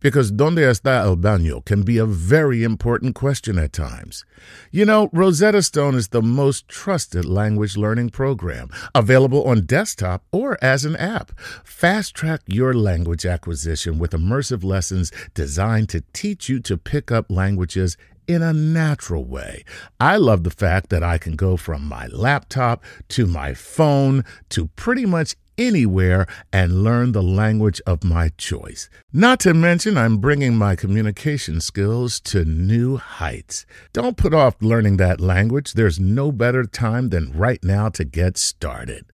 Because donde está el baño can be a very important question at times. You know, Rosetta Stone is the most trusted language learning program, available on desktop or as an app. Fast track your language acquisition with immersive lessons designed to teach you to pick up languages in a natural way. I love the fact that I can go from my laptop to my phone to pretty much anywhere and learn the language of my choice. Not to mention, I'm bringing my communication skills to new heights. Don't put off learning that language. There's no better time than right now to get started.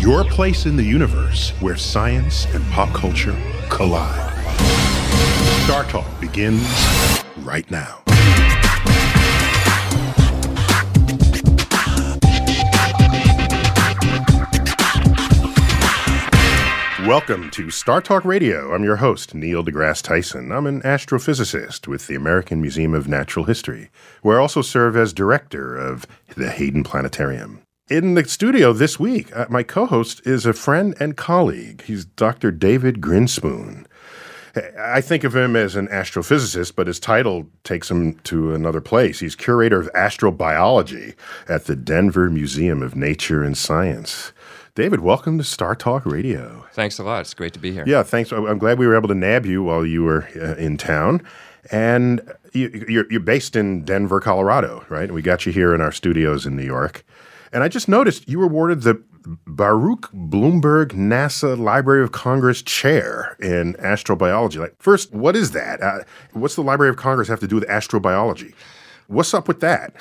your place in the universe where science and pop culture collide. Star Talk begins right now. Welcome to Star Talk Radio. I'm your host, Neil deGrasse Tyson. I'm an astrophysicist with the American Museum of Natural History, where I also serve as director of the Hayden Planetarium. In the studio this week, uh, my co host is a friend and colleague. He's Dr. David Grinspoon. I think of him as an astrophysicist, but his title takes him to another place. He's curator of astrobiology at the Denver Museum of Nature and Science. David, welcome to Star Talk Radio. Thanks a lot. It's great to be here. Yeah, thanks. I'm glad we were able to nab you while you were uh, in town. And you, you're, you're based in Denver, Colorado, right? We got you here in our studios in New York. And I just noticed you were awarded the Baruch Blumberg NASA Library of Congress Chair in Astrobiology. Like, first, what is that? Uh, what's the Library of Congress have to do with astrobiology? What's up with that?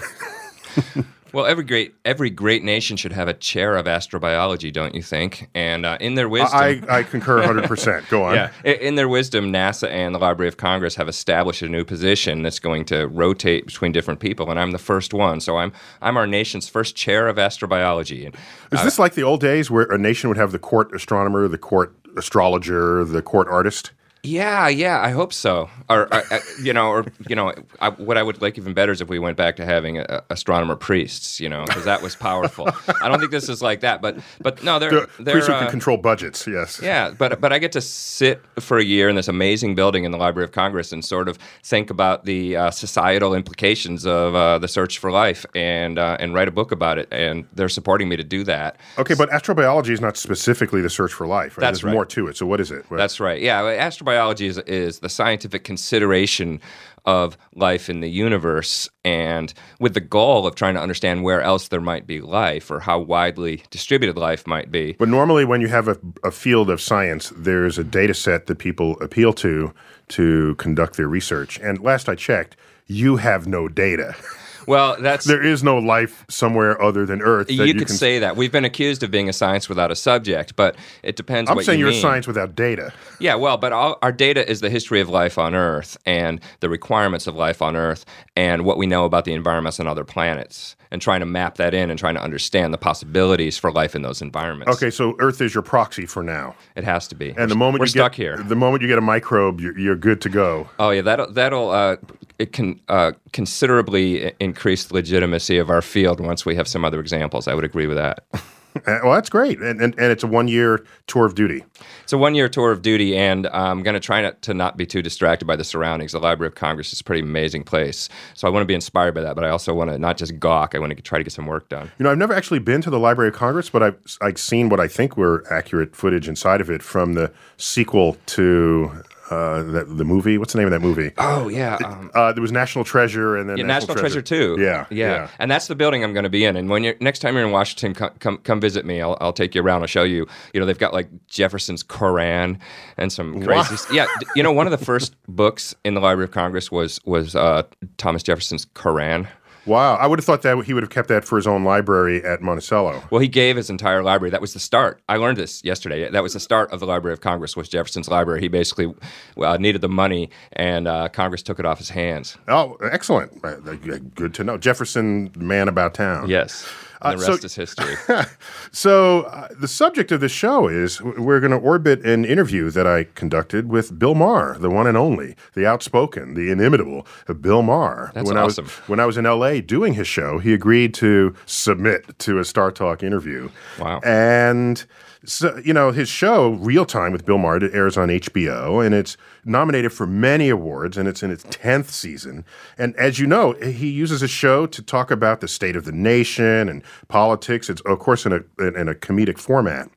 Well, every great every great nation should have a chair of astrobiology, don't you think? And uh, in their wisdom, I, I concur 100. percent Go on. Yeah, in their wisdom, NASA and the Library of Congress have established a new position that's going to rotate between different people, and I'm the first one. So I'm I'm our nation's first chair of astrobiology. And, uh, Is this like the old days where a nation would have the court astronomer, the court astrologer, the court artist? Yeah, yeah, I hope so. Or, uh, uh, you know, or you know, I, what I would like even better is if we went back to having a, astronomer priests, you know, because that was powerful. I don't think this is like that, but but no, they're, the they're priests who uh, can control budgets. Yes. Yeah, but but I get to sit for a year in this amazing building in the Library of Congress and sort of think about the uh, societal implications of uh, the search for life and uh, and write a book about it. And they're supporting me to do that. Okay, but astrobiology is not specifically the search for life. Right? That's There's right. more to it. So what is it? What- That's right. Yeah, well, astrobiology is, is the scientific consideration of life in the universe and with the goal of trying to understand where else there might be life or how widely distributed life might be. But normally, when you have a, a field of science, there's a data set that people appeal to to conduct their research. And last I checked, you have no data. Well, that's there is no life somewhere other than Earth. That you, you, could can, say that. We've been accused of being a science without a subject, but it depends I'm what saying you you're mean. a science without data. Yeah, well, but all, our data is the history of life on Earth and the requirements of life on Earth and what we know about the environments on other planets and trying to map that in and trying to understand the possibilities for life in those environments. Okay, so Earth is your proxy for now. It has to be. And the moment we're you stuck get, here. the moment you get a microbe, you're, you're good to go. Oh yeah, that'll that'll uh, it can uh, considerably increase the legitimacy of our field once we have some other examples. I would agree with that. Uh, well, that's great, and and, and it's a one year tour of duty. It's a one year tour of duty, and I'm going to try not to not be too distracted by the surroundings. The Library of Congress is a pretty amazing place, so I want to be inspired by that, but I also want to not just gawk. I want to try to get some work done. You know, I've never actually been to the Library of Congress, but I've I've seen what I think were accurate footage inside of it from the sequel to uh, the, the movie. What's the name of that movie? Oh yeah, um, Uh, there was National Treasure and then yeah, National, Treasure, too. Yeah, yeah, and that's the building I'm going to be in. And when you're next time you're in Washington, come come, come visit me. I'll, I'll take you around. I'll show you. You know, they've got like Jefferson's Koran and some crazy. Yeah, you know, one of the first books in the Library of Congress was was uh, Thomas Jefferson's Koran. Wow, I would have thought that he would have kept that for his own library at Monticello. Well, he gave his entire library. That was the start. I learned this yesterday. That was the start of the Library of Congress. Was Jefferson's library? He basically uh, needed the money, and uh, Congress took it off his hands. Oh, excellent! Uh, uh, Good to know. Jefferson, man about town. Yes. The Uh, so- rest is history. So, uh, the subject of the show is we're going to orbit an interview that I conducted with Bill Maher, the one and only, the outspoken, the inimitable Bill Maher. That's when awesome. I was, when I was in LA doing his show, he agreed to submit to a Star Talk interview. Wow. And so, you know, his show, Real Time with Bill Maher, it airs on HBO, and it's nominated for many awards, and it's in its 10th season. And as you know, he uses a show to talk about the state of the nation and politics. It's, of course, in a, in a comedic format.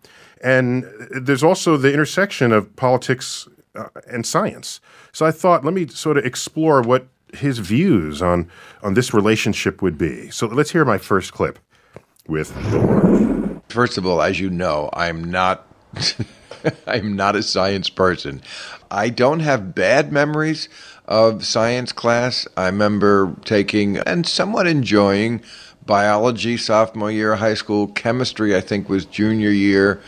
And there's also the intersection of politics uh, and science. So I thought, let me sort of explore what his views on, on this relationship would be. So let's hear my first clip with Bill Maher. First of all, as you know, I'm not I'm not a science person. I don't have bad memories of science class. I remember taking and somewhat enjoying biology sophomore year of high school, chemistry I think was junior year.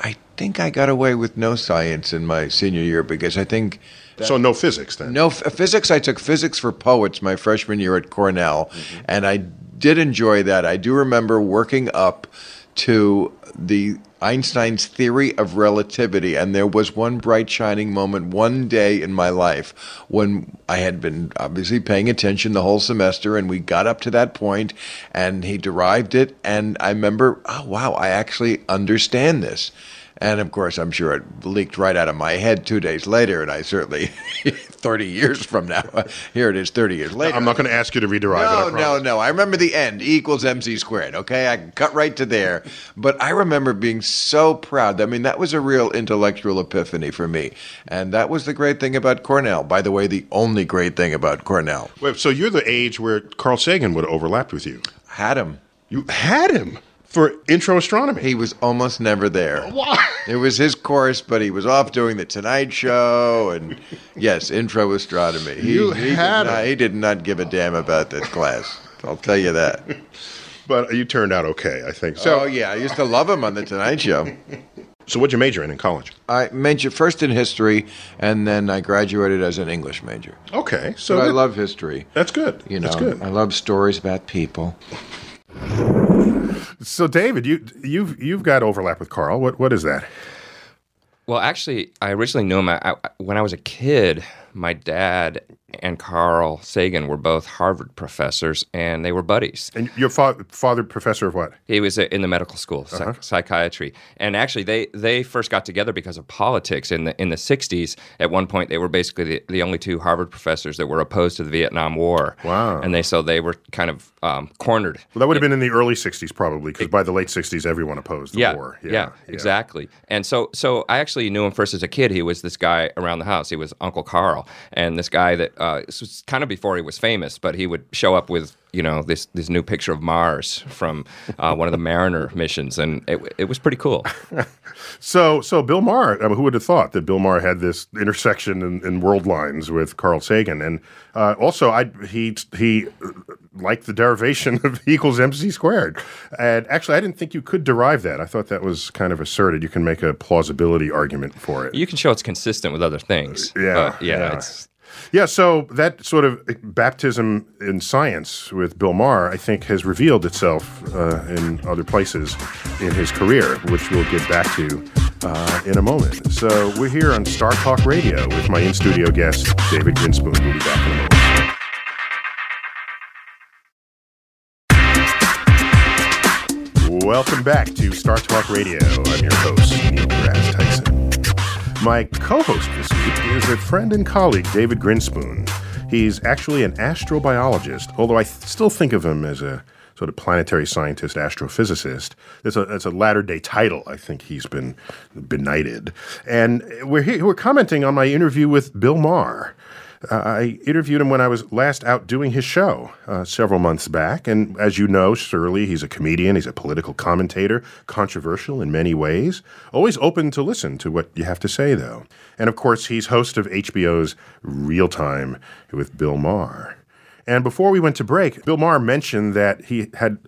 I think I got away with no science in my senior year because I think So no physics then? no physics. I took physics for poets my freshman year at Cornell, mm-hmm. and I did enjoy that. I do remember working up to the Einstein's theory of relativity, and there was one bright shining moment one day in my life when I had been obviously paying attention the whole semester, and we got up to that point, and he derived it, and I remember, oh wow, I actually understand this. And of course, I'm sure it leaked right out of my head two days later, and I certainly, 30 years from now, here it is 30 years later. I'm not going to ask you to rederive it. I No, no, no. I remember the end. E equals MC squared. Okay, I can cut right to there. But I remember being so proud. I mean, that was a real intellectual epiphany for me, and that was the great thing about Cornell. By the way, the only great thing about Cornell. Wait, so you're the age where Carl Sagan would have overlapped with you. Had him. You had him for intro astronomy. He was almost never there. Why? It was his course, but he was off doing the Tonight Show and yes, intro astronomy. He, You he had did not, he did not give a damn about that class. I'll tell you that. but you turned out okay, I think. So, oh yeah, I used to love him on the Tonight Show. so what'd you major in in college? I majored first in history, and then I graduated as an English major. Okay, so But I love history. that's good. You know, that's good. I love stories about people. So, David, you you've you've got overlap with Carl. What what is that? Well, actually, I originally knew him I, I, when I was a kid. My dad and Carl Sagan were both Harvard professors, and they were buddies. And your fa- father, professor of what? He was uh, in the medical school, psych- psychiatry, and actually, they they first got together because of politics in the in the '60s. At one point, they were basically the, the only two Harvard professors that were opposed to the Vietnam War. Wow. And they so they were kind of um, cornered. Well, that would have been in the early '60s, probably, because by the late '60s, everyone opposed the yeah, war. Yeah, exactly. And so, so I actually knew him first as a kid. He was this guy around the house. He was Uncle Carl, and this guy that uh, this was kind of before he was famous, but he would show up with you know this this new picture of Mars from uh, one of the Mariner missions, and it, it was pretty cool. So, so Bill Maher, I mean, who would have thought that Bill Maher had this intersection in, in world lines with Carl Sagan? And uh, also, I he he uh, liked the derivation of E equals mc squared. And actually, I didn't think you could derive that. I thought that was kind of asserted. You can make a plausibility argument for it. You can show it's consistent with other things. Yeah, yeah, yeah. it's Yeah, so that sort of baptism in science with Bill Maher, I think, has revealed itself uh, in other places in his career, which we'll get back to uh, in a moment. So we're here on Star Talk Radio with my in studio guest, David Grinspoon. We'll be back in a moment. welcome back to Star Talk Radio. I'm your host. My co host this week is a friend and colleague, David Grinspoon. He's actually an astrobiologist, although I th- still think of him as a sort of planetary scientist, astrophysicist. It's a, it's a latter day title. I think he's been benighted. And we're, here, we're commenting on my interview with Bill Maher. Uh, I interviewed him when I was last out doing his show uh, several months back. And as you know, surely he's a comedian, he's a political commentator, controversial in many ways, always open to listen to what you have to say, though. And of course, he's host of HBO's Real Time with Bill Maher. And before we went to break, Bill Maher mentioned that he had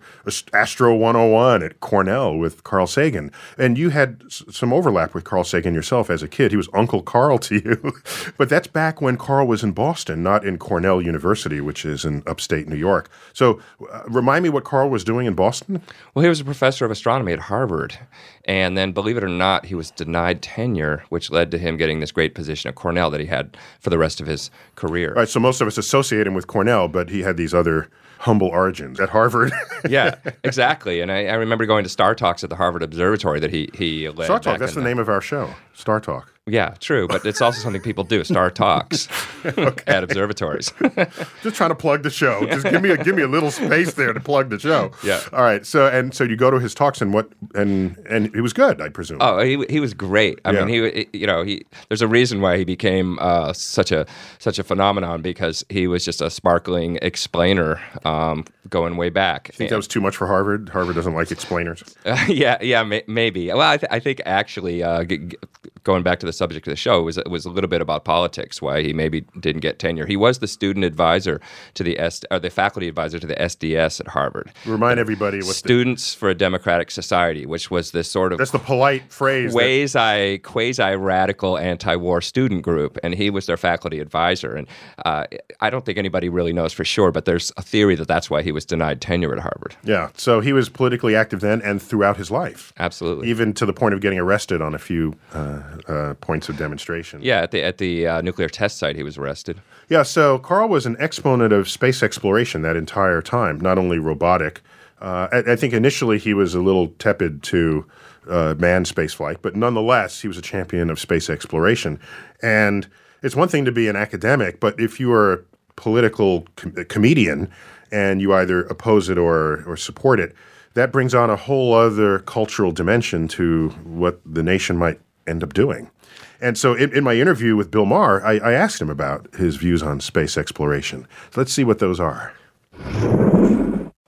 Astro 101 at Cornell with Carl Sagan. And you had some overlap with Carl Sagan yourself as a kid. He was Uncle Carl to you. but that's back when Carl was in Boston, not in Cornell University, which is in upstate New York. So uh, remind me what Carl was doing in Boston? Well, he was a professor of astronomy at Harvard. And then, believe it or not, he was denied tenure, which led to him getting this great position at Cornell that he had for the rest of his career. All right, so most of us associate him with Cornell, but he had these other humble origins at Harvard. yeah, exactly. And I, I, remember going to Star Talks at the Harvard Observatory that he he led. Star Talk. That's the, the name of our show. Star Talk. Yeah, true, but it's also something people do. Star Talks at observatories. Just trying to plug the show. Just give me a give me a little space there to plug the show. Yeah. All right. So and so you go to his talks and what and and he was good, I presume. Oh, he he was great. I Yeah. mean, he you know he there's a reason why he became uh, such a such a phenomenon because he was just a sparkling explainer um, going way back. think that was too much for Harvard. Harvard doesn't like explainers. yeah, yeah, may, maybe. Well, I, th- I think actually, uh, g- g- going back to the subject of the show, was was a little bit about politics. Why he maybe didn't get tenure. He was the student advisor to the S, or the faculty advisor to the SDS at Harvard. Remind everybody what the, Students for a Democratic Society, which was this sort of that's the polite phrase. that- quasi quasi radical anti-war student group, and he was their faculty advisor. And uh, I don't think anybody really knows for sure, but there's a theory that that's why he was denied tenure at Harvard. yeah. So he was politically active then and throughout his life, Absolutely. even to the point of getting arrested on a few uh, uh, points of demonstration. yeah, at the at the uh, nuclear test site, he was arrested. Yeah, so Carl was an exponent of space exploration that entire time, not only robotic. Uh, I, I think initially he was a little tepid to uh, manned spaceflight, but nonetheless, he was a champion of space exploration. And it's one thing to be an academic, but if you are a political com- a comedian and you either oppose it or, or support it, that brings on a whole other cultural dimension to what the nation might end up doing. And so, in, in my interview with Bill Maher, I, I asked him about his views on space exploration. So let's see what those are.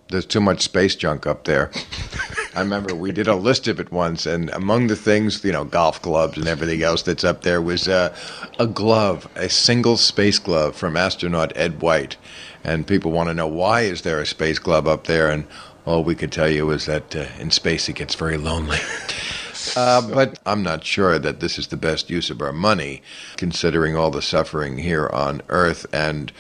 There's too much space junk up there. I remember we did a list of it once, and among the things, you know, golf clubs and everything else that's up there was uh, a glove, a single space glove from astronaut Ed White. And people want to know why is there a space glove up there? And all we could tell you is that uh, in space it gets very lonely. Uh, but I'm not sure that this is the best use of our money, considering all the suffering here on Earth. And,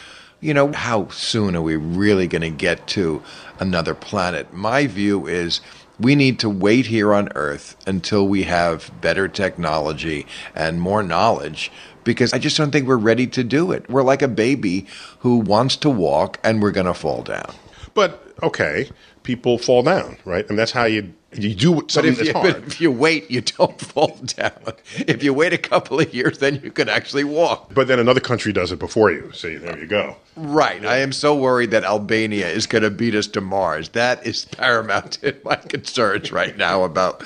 you know, how soon are we really going to get to another planet? My view is we need to wait here on Earth until we have better technology and more knowledge. Because I just don't think we're ready to do it. We're like a baby who wants to walk and we're going to fall down. But okay, people fall down, right? And that's how you you do But something if, that's you, hard. but if you wait, you don't fall down. If you wait a couple of years, then you can actually walk. But then another country does it before you. See, there you go. Right. I am so worried that Albania is going to beat us to Mars. That is paramount in my concerns right now about.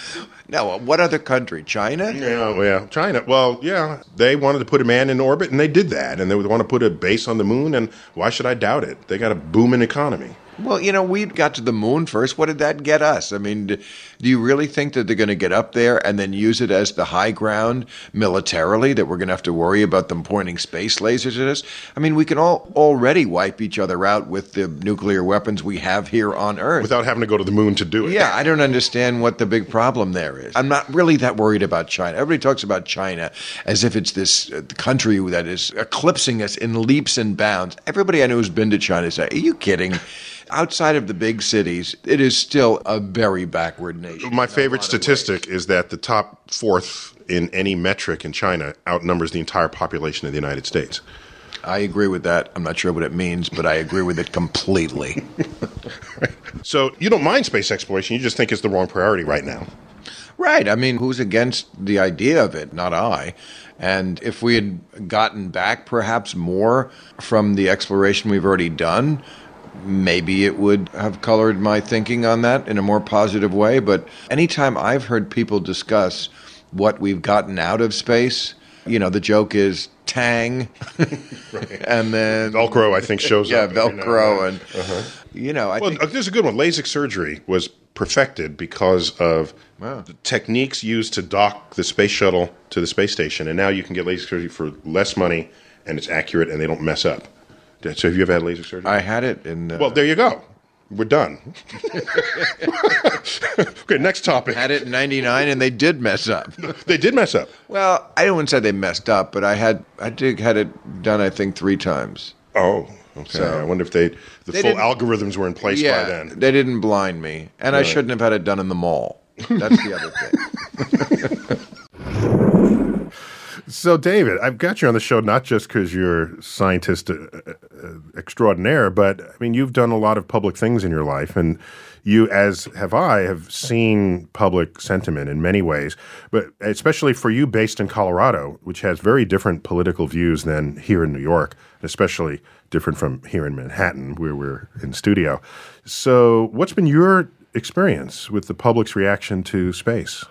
Now, what other country? China? Yeah, yeah, China. Well, yeah, they wanted to put a man in orbit, and they did that. And they would want to put a base on the moon. And why should I doubt it? They got a booming economy. Well, you know, we got to the moon first. What did that get us? I mean, do you really think that they're going to get up there and then use it as the high ground militarily, that we're going to have to worry about them pointing space lasers at us? I mean, we can all already wipe each other out with the nuclear weapons we have here on Earth. Without having to go to the moon to do it. Yeah, I don't understand what the big problem there is. I'm not really that worried about China. Everybody talks about China as if it's this uh, country that is eclipsing us in leaps and bounds. Everybody I know who's been to China say, "Are you kidding?" Outside of the big cities, it is still a very backward nation. My favorite lot of ways. statistic is that the top fourth in any metric in China outnumbers the entire population of the United States. I agree with that. I'm not sure what it means, but I agree with it completely. So you don't mind space exploration, you just think it's the wrong priority right now. Right. I mean, who's against the idea of it? Not I. And if we had gotten back perhaps more from the exploration we've already done, maybe it would have colored my thinking on that in a more positive way. But anytime I've heard people discuss what we've gotten out of space, you know, the joke is Tang, and then Velcro, I think, shows yeah, up. now Velcro, and and then. you know, I Well, think uh, there's a good one. LASIK surgery was perfected because of Wow. the techniques used to dock the space shuttle to the space station, and now you can get LASIK surgery for less money, and it's accurate, and they don't mess up. So, have you ever had laser surgery? I had it in. Uh, well, there you go. We're done. okay, next topic. had it in '99, and they did mess up. They did mess up. Well, I don't want to say they messed up, but I had I did had it done. I think three times. Oh, okay. So- I wonder if they the They full algorithms were in place by then. they didn't blind me, and I shouldn't have had it done in the mall. That's the other thing. So, David, I've got you on the show not just because you're scientist uh, uh, extraordinaire, but I mean you've done a lot of public things in your life, and you, as have I, have seen public sentiment in many ways. But especially for you, based in Colorado, which has very different political views than here in New York, especially different from here in Manhattan, where we're in studio. So, what's been your experience with the public's reaction to space?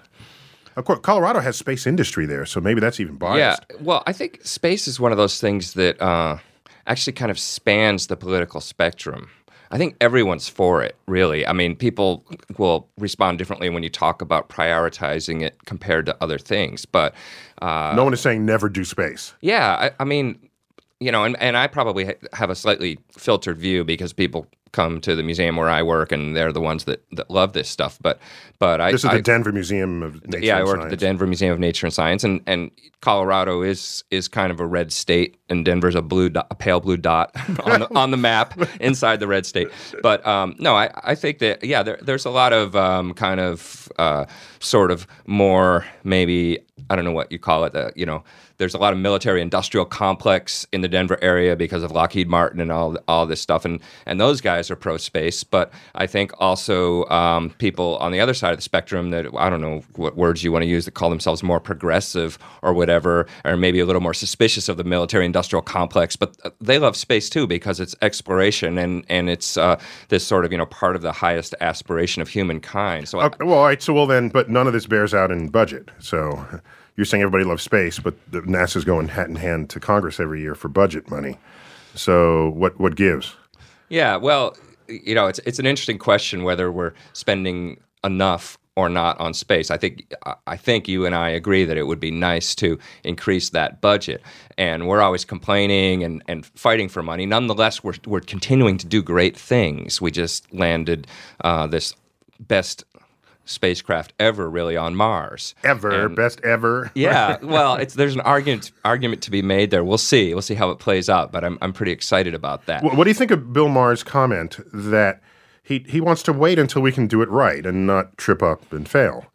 Of course, Colorado has space industry there, so maybe that's even biased. Yeah. Well, I think space is one of those things that uh, actually kind of spans the political spectrum. I think everyone's for it, really. I mean, people will respond differently when you talk about prioritizing it compared to other things. But uh, no one is saying never do space. yeah, I, I mean, you know, and, and I probably ha- have a slightly filtered view because people come to the museum where I work and they're the ones that, that love this stuff. But but I This is I, the Denver Museum of Nature yeah, I work at the Denver Museum of Nature and Science, and, and Colorado is is kind of a red state, and Denver's a blue dot, a pale blue dot on the, on the map inside the red state. But um, no, I, I think that yeah, there, there's a lot of um, kind of uh, sort of more maybe I don't know what you call it, uh, you know. There's a lot of military industrial complex in the Denver area because of Lockheed Martin and all all this stuff, and and those guys are pro space. But I think also um, people on the other side of the spectrum that I don't know what words you want to use that call themselves more progressive or whatever, or maybe a little more suspicious of the military industrial complex, but uh, they love space too because it's exploration and and it's uh, this sort of you know part of the highest aspiration of humankind. So I- Okay, well, all right. So, well, then, but none of this bears out in budget. So, you're saying everybody loves space, but NASA's going hat in hand to Congress every year for budget money. So, what what gives? Yeah, well, you know, it's it's an interesting question whether we're spending enough or not on space. I think I think you and I agree that it would be nice to increase that budget, and we're always complaining and, and fighting for money. Nonetheless, we're we're continuing to do great things. We just landed uh, this best spacecraft ever, really, on Mars. Ever And- best ever. yeah, well, it's there's an argument argument to be made there. We'll see. We'll see how it plays out, but I'm I'm pretty excited about that. What, what do you think of Bill Maher's comment that he he wants to wait until we can do it right and not trip up and fail?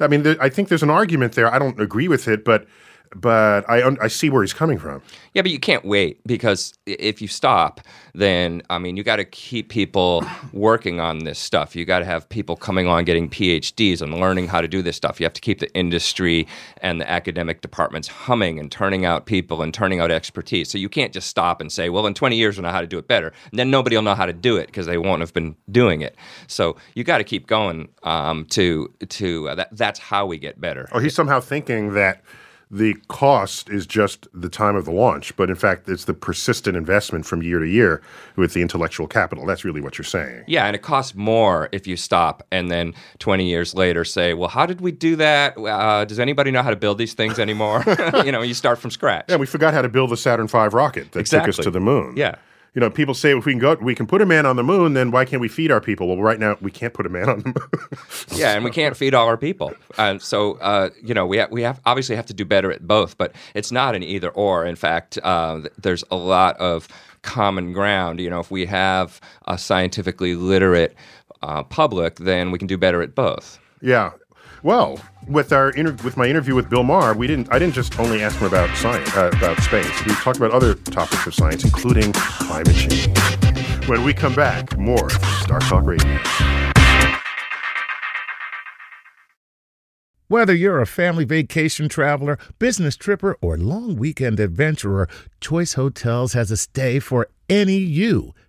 I mean, there, I think there's an argument there. I don't agree with it, but but I I see where he's coming from. Yeah, but you can't wait because if you stop, then I mean, you got to keep people working on this stuff. You got to have people coming on getting PhDs and learning how to do this stuff. You have to keep the industry and the academic departments humming and turning out people and turning out expertise. So you can't just stop and say, "Well, in 20 years we'll know how to do it better." And then nobody will know how to do it because they won't have been doing it. So you got to keep going um, to to uh, that. That's how we get better. Or he's somehow thinking that the cost is just the time of the launch, but in fact, it's the persistent investment from year to year with the intellectual capital. That's really what you're saying. Yeah, and it costs more if you stop and then 20 years later say, well, how did we do that? Uh, does anybody know how to build these things anymore? you know, you start from scratch. Yeah, we forgot how to build the Saturn V rocket that took us to the moon. Yeah. You know, people say if we can go, we can put a man on the moon. Then why can't we feed our people? Well, right now we can't put a man on the moon. yeah, and we can't feed all our people. Uh, so, uh, you know, we, ha- we have obviously have to do better at both, but it's not an either or. In fact, uh, there's a lot of common ground. You know, if we have a scientifically literate uh, public, then we can do better at both. yeah. Well, with our inter- with my interview with Bill Maher, we didn't. I didn't just only ask him about science, uh, about space. We talked about other topics of science, including climate change. When we come back, more Star Talk Radio. Whether you're a family vacation traveler, business tripper, or long weekend adventurer, Choice Hotels has a stay for any you.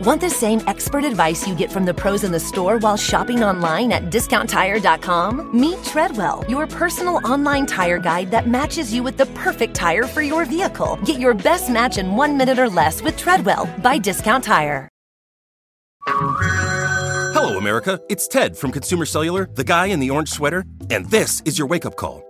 Want the same expert advice you get from the pros in the store while shopping online at discounttire.com? Meet Treadwell, your personal online tire guide that matches you with the perfect tire for your vehicle. Get your best match in one minute or less with Treadwell by Discount Tire. Hello, America. It's Ted from Consumer Cellular, the guy in the orange sweater, and this is your wake up call.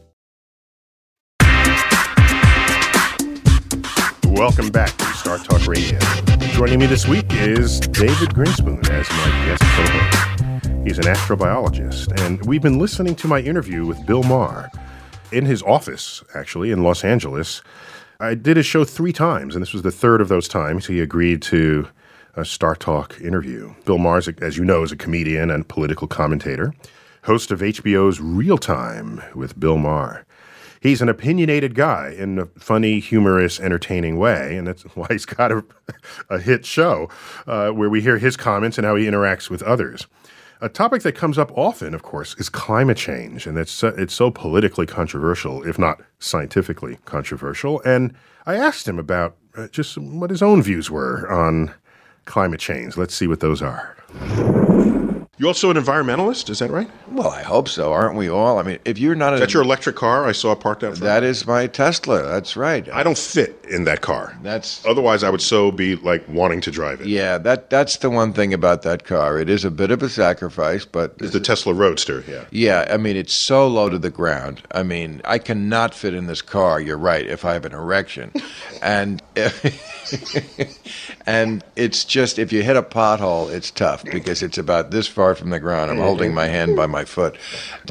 Welcome back to Star Talk Radio. Joining me this week is David Grinspoon as my guest co-host. He's an astrobiologist, and we've been listening to my interview with Bill Maher in his office, actually, in Los Angeles. I did his show three times, and this was the third of those times he agreed to a Star Talk interview. Bill Maher, as you know, is a comedian and political commentator, host of HBO's Real Time with Bill Maher he's an opinionated guy in a funny, humorous, entertaining way, and that's why he's got a, a hit show uh, where we hear his comments and how he interacts with others. A topic that comes up often, of course, is climate change, and it's uh, it's so politically controversial, if not scientifically controversial. And I asked him about uh, just what his own views were on climate change. Let's see what those are. You're also an environmentalist, is that right? Well, I hope so. Aren't we all? I mean, if you're not Is a, that your electric car I saw parked out front? that is my Tesla. That's right. I don't fit in that car. That's Otherwise, I would so be like wanting to drive it. yeah. That that's the one thing about that car. It is a bit of a sacrifice, but It's the Tesla Roadster, yeah. Yeah, I mean it's so low to the ground. I mean, I cannot fit in this car. You're right. If I have an erection, and and it's just if you hit a pothole, it's tough because it's about this far from the ground. I'm holding my hand by my foot.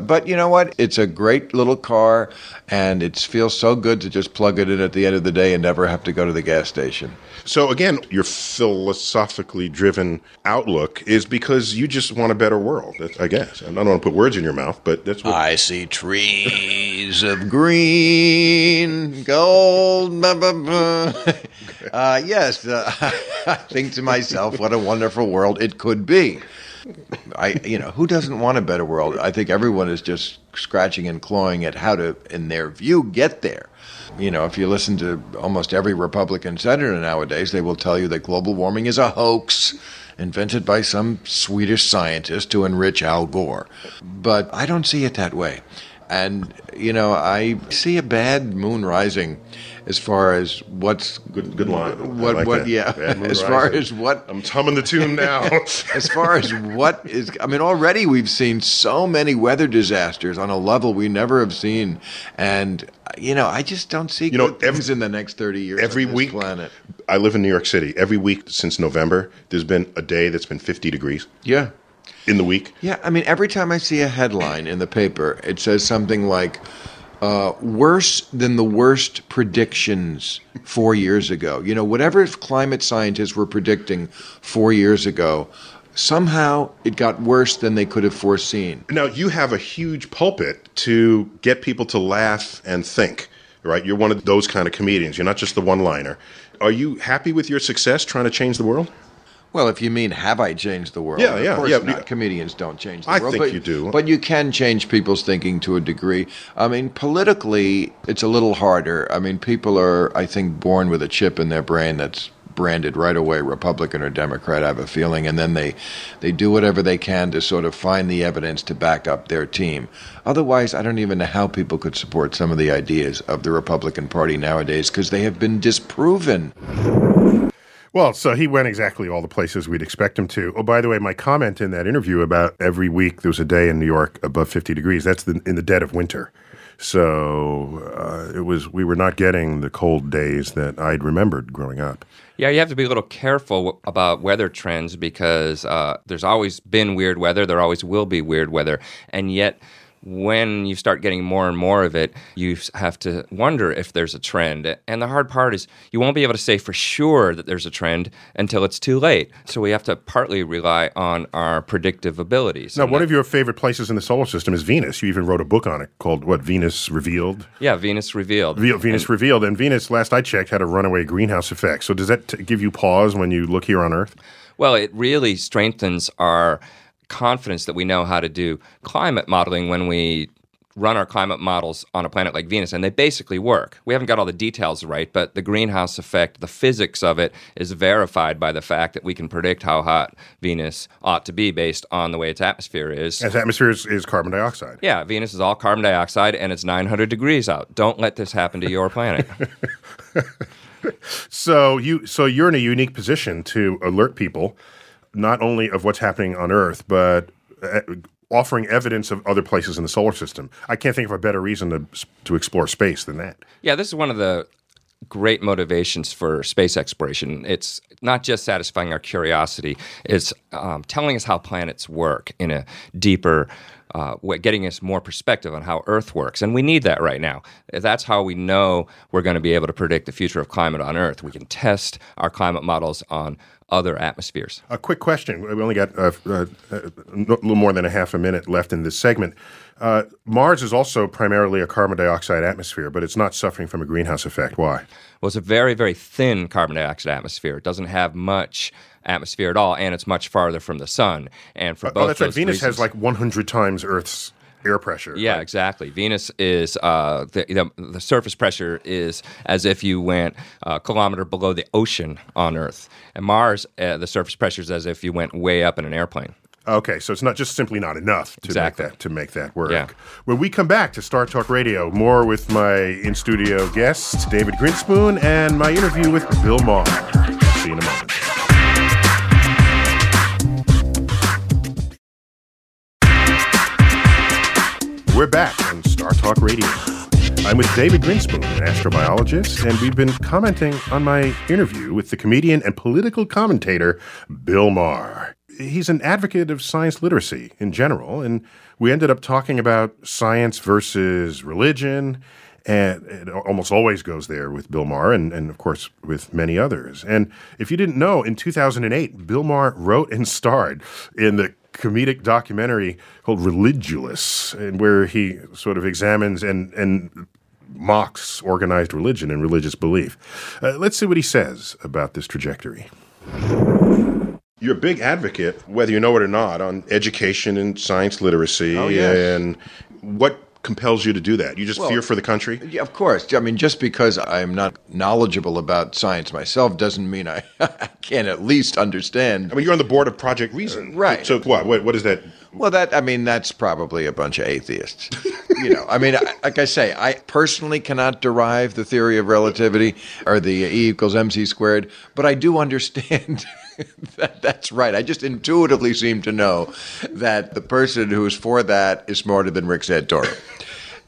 But you know what? It's a great little car, and it feels so good to just plug it in at the end of the day and never have to go to the gas station. So again, your philosophically driven outlook is because you just want a better world. I guess. I don't want to put words in your mouth, but that's what. I see trees of green, gold. Blah, blah, blah. Uh, yes, uh, I think to myself, what a wonderful world it could be. I, you know, who doesn't want a better world? I think everyone is just scratching and clawing at how to, in their view, get there. You know, if you listen to almost every Republican senator nowadays, they will tell you that global warming is a hoax invented by some Swedish scientist to enrich Al Gore. But I don't see it that way. And, you know, I see a bad moon rising as far as what's Good, good line. What like what that. yeah as far Rising. as what I'm humming the tune now. as far as what is i mean already we've seen so many weather disasters on a level we never have seen and you know i just don't see You know, good things in the next 30 years every on this week, planet I live in New York City. Every week since November, there's been a day that's been 50 degrees yeah in the week. yeah i mean every time i see a headline in the paper it says something like uh, worse than the worst predictions four years ago. You know, whatever climate scientists were predicting four years ago, somehow it got worse than they could have foreseen. Now, you have a huge pulpit to get people to laugh and think, right? You're one of those kind of comedians. You're not just the one liner. Are you happy with your success trying to change the world? Well, if you mean have I changed the world? Yeah, of yeah, course yeah. not. Comedians don't change the I world. think but, you do. But you can change people's thinking to a degree. I mean, politically, it's a little harder. I mean, people are, I think, born with a chip in their brain that's branded right away Republican or Democrat, I have a feeling, and then they, they do whatever they can to sort of find the evidence to back up their team. Otherwise, I don't even know how people could support some of the ideas of the Republican Party nowadays because they have been disproven. Well, so he went exactly all the places we'd expect him to. Oh, by the way, my comment in that interview about every week there was a day in New York above 50 degrees, that's the, in the dead of winter. So uh, it was we were not getting the cold days that I'd remembered growing up. Yeah, you have to be a little careful about weather trends because uh, there's always been weird weather. There always will be weird weather. And yet, when you start getting more and more of it, you have to wonder if there's a trend. And the hard part is you won't be able to say for sure that there's a trend until it's too late. So we have to partly rely on our predictive abilities. Now, one that- of your favorite places in the solar system is Venus. You even wrote a book on it called what? Venus Revealed. yeah, Venus revealed. Ve- Venus Revealed, and Venus, last I checked, had a runaway greenhouse effect. So does that t- give you pause when you look here on Earth? Well, it really strengthens our confidence that we know how to do climate modeling when we run our climate models on a planet like Venus, and they basically work. We haven't got all the details right, but the greenhouse effect, the physics of it, is verified by the fact that we can predict how hot Venus ought to be based on the way its atmosphere is. Its atmosphere is, is carbon dioxide. Yeah, Venus is all carbon dioxide and it's 900 degrees out. Don't let this happen to your planet. So you so you're in a unique position to alert people not only of what's happening on Earth, but uh, offering evidence of other places in the solar system. I can't think of a better reason to to explore space than that. Yeah, this is one of the great motivations for space exploration. It's not just satisfying our curiosity, it's um, telling us how planets work in a deeper uh, getting us more perspective on how Earth works. And we need that right now. That's how we know we're going to be able to predict the future of climate on Earth. We can test our climate models on other atmospheres. A quick question. We only got uh, uh, a little more than a half a minute left in this segment. Uh, Mars is also primarily a carbon dioxide atmosphere, but it's not suffering from a greenhouse effect. Why? Well, it's a very, very thin carbon dioxide atmosphere. It doesn't have much atmosphere at all, and it's much farther from the sun. And for both oh, that's right. Venus reasons- has like 100 times Earth's air pressure. Yeah, right? exactly. Venus is uh, the, the the surface pressure is as if you went a kilometer below the ocean on Earth, and Mars uh, the surface pressure is as if you went way up in an airplane. Okay, so it's not just simply not enough to Exactly. make that to make that work. Yeah. When we come back to Star Talk Radio, more with my in studio guest David Grinspoon and my interview with Bill Maher. See you in a moment. We're back on Star Talk Radio. I'm with David Grinspoon, an astrobiologist, and we've been commenting on my interview with the comedian and political commentator Bill Maher. He's an advocate of science literacy in general, and we ended up talking about science versus religion, and it almost always goes there with Bill Maher, and, and of course with many others. And if you didn't know, in 2008, Bill Maher wrote and starred in the comedic documentary called Religulous, and where he sort of examines and and mocks organized religion and religious belief. Uh, let's see what he says about this trajectory. You're a big advocate, whether you know it or not, on education and science literacy. Oh, yes. And what compels you to do that? You just Well, fear for the country? Yeah, of course. I mean, just because I'm not knowledgeable about science myself doesn't mean I, I can't at least understand. I mean, you're on the board of Project Reason. Right. So what? What, what is that? Well, that I mean, that's probably a bunch of atheists. you know, I mean, I, like I say, I personally cannot derive the theory of relativity or the E equals mc squared, but I do understand. that, that's right. I just intuitively seem to know that the person who is for that is smarter than Rick Santorum.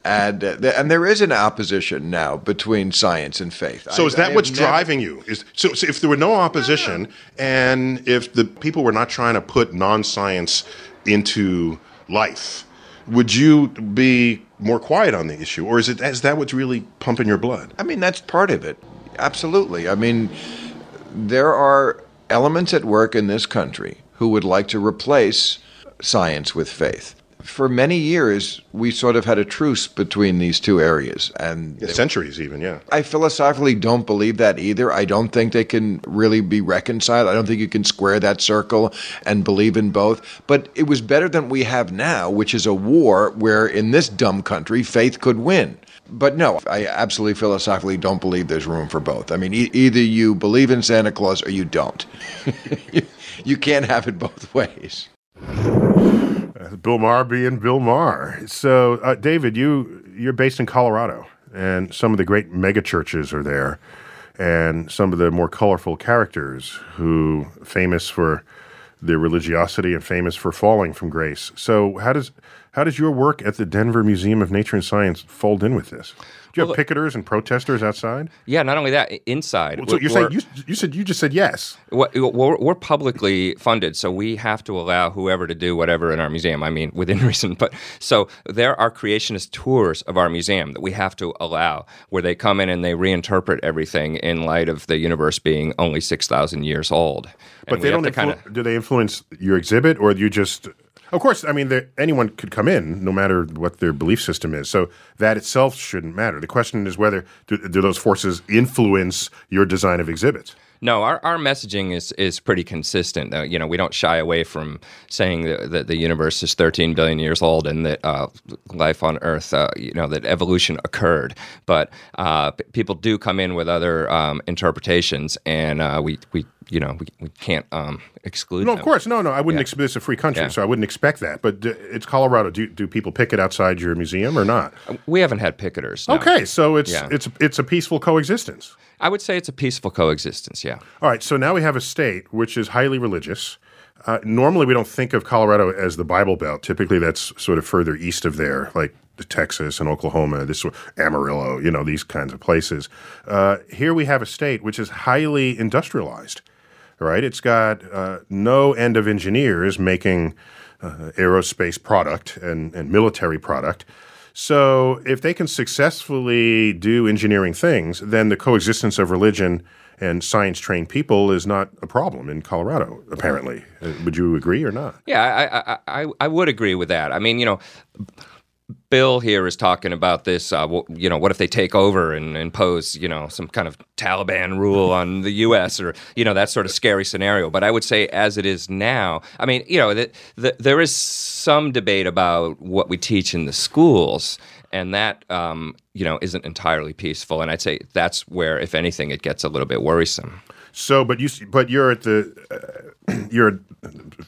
And, uh, th- and there is an opposition now between science and faith. So I- is that I what's never- driving you? Is so, so if there were no opposition and if the people were not trying to put non-science into life, would you be more quiet on the issue, or is it is that what's really pumping your blood? I mean, that's part of it. Absolutely. I mean, there are elements at work in this country who would like to replace science with faith. For many years, we sort of had a truce between these two areas, and Yeah, centuries even, yeah. I philosophically don't believe that either. I don't think they can really be reconciled. I don't think you can square that circle and believe in both. But it was better than we have now, which is a war where in this dumb country, faith could win. But no, I absolutely philosophically don't believe there's room for both. I mean, e- either you believe in Santa Claus or you don't. you can't have it both ways. Bill Maher being Bill Maher. So, uh, David, you you're based in Colorado, and some of the great mega churches are there, and some of the more colorful characters who famous for their religiosity and famous for falling from grace. So, how does how does your work at the Denver Museum of Nature and Science fold in with this? Do you have picketers and protesters outside? Yeah, not only that, inside. So you're saying you, you said you just said yes. We're, we're publicly funded, so we have to allow whoever to do whatever in our museum. I mean, within reason. But so there are creationist tours of our museum that we have to allow, where they come in and they reinterpret everything in light of the universe being only six thousand years old. But they don't. Influ- do they influence your exhibit, or do you just? Of course, I mean, anyone could come in, no matter what their belief system is. So that itself shouldn't matter. The question is whether do, do those forces influence your design of exhibits? No, our, our messaging is is pretty consistent. Uh, you know, we don't shy away from saying that, that the universe is 13 billion years old and that uh, life on Earth, uh, you know, that evolution occurred. But uh, p- people do come in with other um, interpretations, and uh, we we you know we, we can't um, exclude. No, of them. course, no, no. I wouldn't. Yeah. Expect it's a free country, Yeah. so I wouldn't expect that. But d- it's Colorado. Do do people picket outside your museum or not? We haven't had picketers. no. Okay, so it's Yeah. it's it's a peaceful coexistence. I would say it's a peaceful coexistence. Yeah. All right, so now we have a state which is highly religious. Uh, normally, we don't think of Colorado as the Bible Belt. Typically, that's sort of further east of there, like Texas and Oklahoma, this Amarillo, you know, these kinds of places. Uh, here we have a state which is highly industrialized. Right? It's got uh, no end of engineers making uh, aerospace product and, and military product. So, if they can successfully do engineering things, then the coexistence of religion and science trained people is not a problem in Colorado, apparently. Uh, would you agree or not? Yeah, I, I, I, I would agree with that. I mean, you know, Bill here is talking about this. Uh, you know, what if they take over and impose, you know, some kind of Taliban rule on the U.S. or you know that sort of scary scenario? But I would say, as it is now, I mean, you know, the, the, there is some debate about what we teach in the schools, and that um, you know isn't entirely peaceful. And I'd say that's where, if anything, it gets a little bit worrisome. So, but you, but you're at the, uh, you're,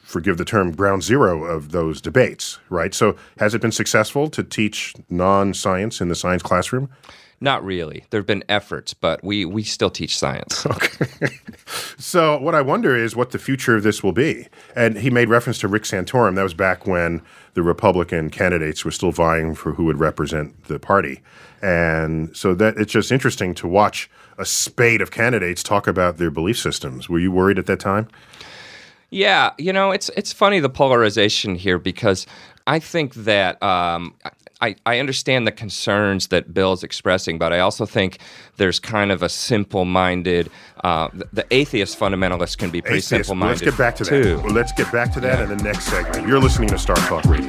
forgive the term, ground zero of those debates, right? So, has it been successful to teach non-science in the science classroom? Not really. There have been efforts, but we we still teach science. Okay. So, what I wonder is what the future of this will be. And he made reference to Rick Santorum. That was back when the Republican candidates were still vying for who would represent the party. And so that it's just interesting to watch a spate of candidates talk about their belief systems. Were you worried at that time? Yeah, you know, it's it's funny the polarization here because I think that um, I I understand the concerns that Bill's expressing, but I also think there's kind of a simple-minded. Uh, the, the atheist fundamentalist can be pretty Atheist. Simple-minded. Let's get back to too. that. Well, let's get back to that in the next segment. You're listening to Star Talk Radio.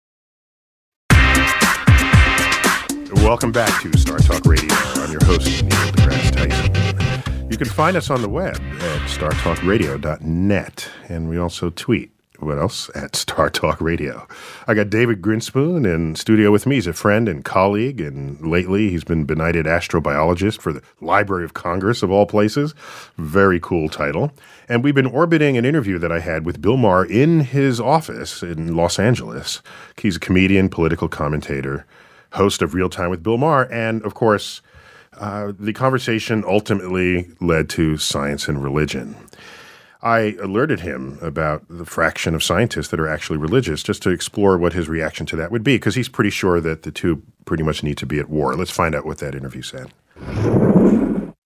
Welcome back to Star Talk Radio. I'm your host, Neil deGrasse Tyson. You can find us on the web at startalkradio.net, and we also tweet. What else? At Star Talk Radio. I got David Grinspoon in studio with me. He's a friend and colleague, and lately he's been benighted astrobiologist for the Library of Congress, of all places. Very cool title. And we've been orbiting an interview that I had with Bill Maher in his office in Los Angeles. He's a comedian, political commentator, host of Real Time with Bill Maher, and of course, uh, the conversation ultimately led to science and religion. I alerted him about the fraction of scientists that are actually religious just to explore what his reaction to that would be, because he's pretty sure that the two pretty much need to be at war. Let's find out what that interview said.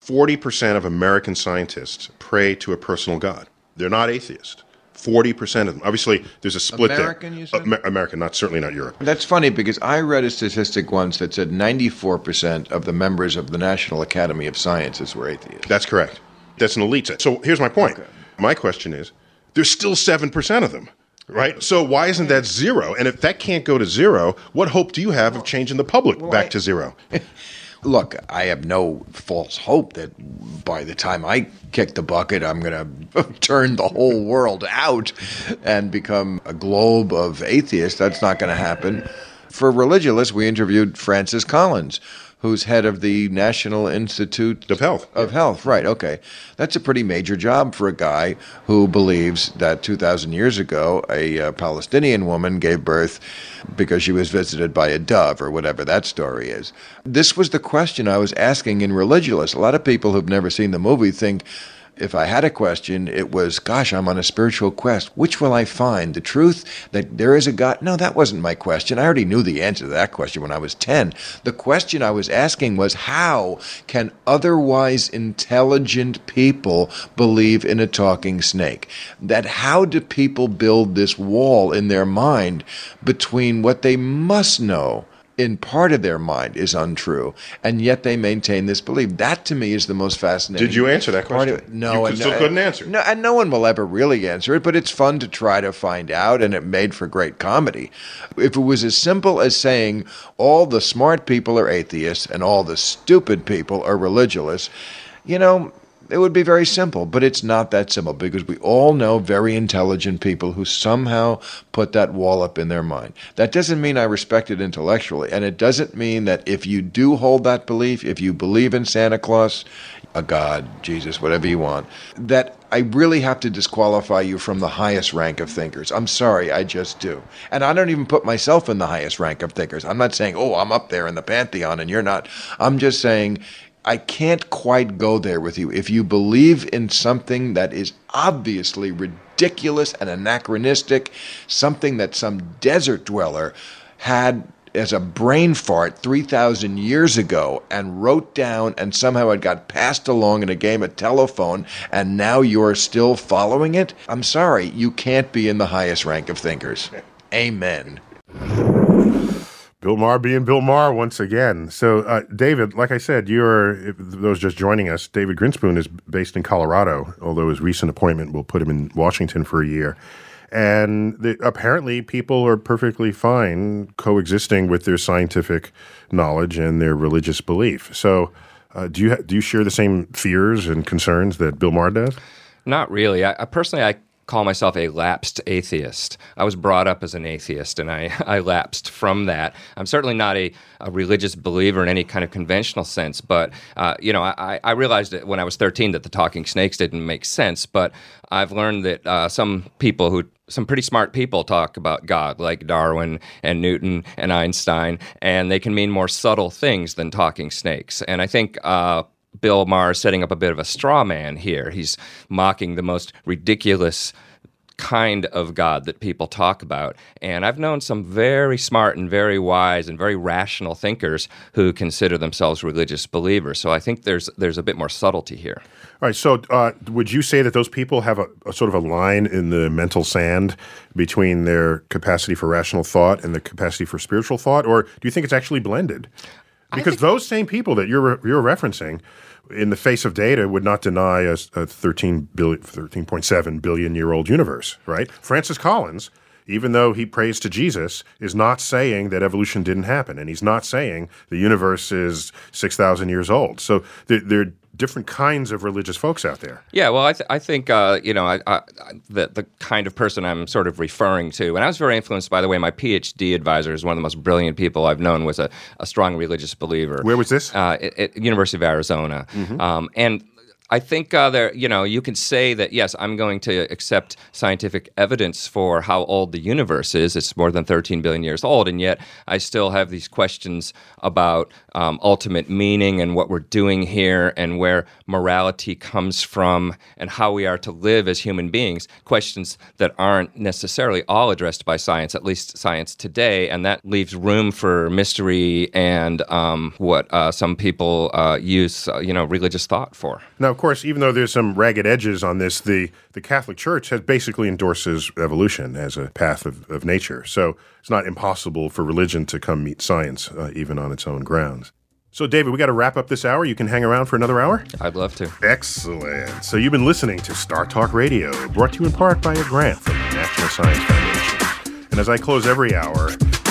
40% of American scientists pray to a personal God. They're not atheists. 40% of them. Obviously, there's a split American, there. you said? Amer- American, not certainly not Europe. That's funny because I read a statistic once that said 94% of the members of the National Academy of Sciences were atheists. That's correct. That's an elite set. So here's my point. My question is there's still 7% of them, right? So why isn't that zero? And if that can't go to zero, what hope do you have of changing the public back to zero? Look, I have no false hope that by the time I kick the bucket, I'm going to turn the whole world out and become a globe of atheists. That's not going to happen. For Religulous, we interviewed Francis Collins, who's head of the National Institute Of Health. Of Health, right? Okay, that's a pretty major job for a guy who believes that 2,000 years ago a uh, Palestinian woman gave birth because she was visited by a dove or whatever that story is. This was the question I was asking in Religulous. A lot of people who've never seen the movie think. If I had a question, it was, gosh, I'm on a spiritual quest. Which will I find? The truth that there is a God? No, that wasn't my question. I already knew the answer to that question when I was 10. The question I was asking was, how can otherwise intelligent people believe in a talking snake? That how do people build this wall in their mind between what they must know? In part of their mind is untrue, and yet they maintain this belief. That to me is the most fascinating. Did you answer that question? it. No, You still no, couldn't answer. No, and no one will ever really answer it. But it's fun to try to find out, and it made for great comedy. If it was as simple as saying all the smart people are atheists and all the stupid people are religious, you know. It would be very simple, but it's not that simple because we all know very intelligent people who somehow put that wall up in their mind. That doesn't mean I respect it intellectually, and it doesn't mean that if you do hold that belief, if you believe in Santa Claus, a God, Jesus, whatever you want, that I really have to disqualify you from the highest rank of thinkers. I'm sorry, I just do. And I don't even put myself in the highest rank of thinkers. I'm not saying, oh, I'm up there in the pantheon and you're not. I'm just saying, I can't quite go there with you. If you believe in something that is obviously ridiculous and anachronistic, something that some desert dweller had as a brain fart 3,000 years ago and wrote down, and somehow it got passed along in a game of telephone, and now you're still following it, I'm sorry, you can't be in the highest rank of thinkers. Amen. Bill Maher being Bill Maher once again. So, uh, David, like I said, you're, those just joining us, David Grinspoon is based in Colorado, although his recent appointment will put him in Washington for a year. And the, apparently, people are perfectly fine coexisting with their scientific knowledge and their religious belief. So, uh, do you do you share the same fears and concerns that Bill Maher does? Not really. I, I personally, I call myself a lapsed atheist. I was brought up as an atheist and I, I lapsed from that. I'm certainly not a, a religious believer in any kind of conventional sense, but, uh, you know, I, I realized that when I was 13 that the talking snakes didn't make sense, but I've learned that uh, some people who some pretty smart people talk about God, like Darwin and Newton and Einstein, and they can mean more subtle things than talking snakes. And I think uh, Bill Maher setting up a bit of a straw man here. He's mocking the most ridiculous kind of God that people talk about. And I've known some very smart and very wise and very rational thinkers who consider themselves religious believers. So I think there's there's a bit more subtlety here. All right. So, uh, would you say that those people have a, a, sort of a line in the mental sand between their capacity for rational thought and the capacity for spiritual thought, or do you think it's actually blended? Because those same people that you're you're referencing, in the face of data, would not deny a, a 13 billion, 13.7 billion year old universe. Right? Francis Collins. Even though he prays to Jesus, is not saying that evolution didn't happen, and he's not saying the universe is six thousand years old. So there, there different kinds of religious folks out there. Yeah, well, I, th- I think uh, you know I, I, the the kind of person I'm sort of referring to, and I was very influenced by the way my PhD advisor is one of the most brilliant people I've known. Was a, a strong religious believer. Where was this? Uh, at, at University of Arizona, Mm-hmm. um, and I think uh, there, you know, you can say that yes, I'm going to accept scientific evidence for how old the universe is. It's more than 13 billion years old, and yet I still have these questions about um, ultimate meaning and what we're doing here, and where morality comes from, and how we are to live as human beings. Questions that aren't necessarily all addressed by science, at least science today, and that leaves room for mystery and um, what uh, some people uh, use, uh, you know, religious thought for. Now, of course, even though there's some ragged edges on this, the, the Catholic Church has basically endorses evolution as a path of, of nature. So it's not impossible for religion to come meet science, uh, even on its own grounds. So, David, we got to wrap up this hour. You can hang around for another hour? I'd love to. Excellent. So, you've been listening to Star Talk Radio, brought to you in part by a grant from the National Science Foundation. And as I close every hour, keep looking up.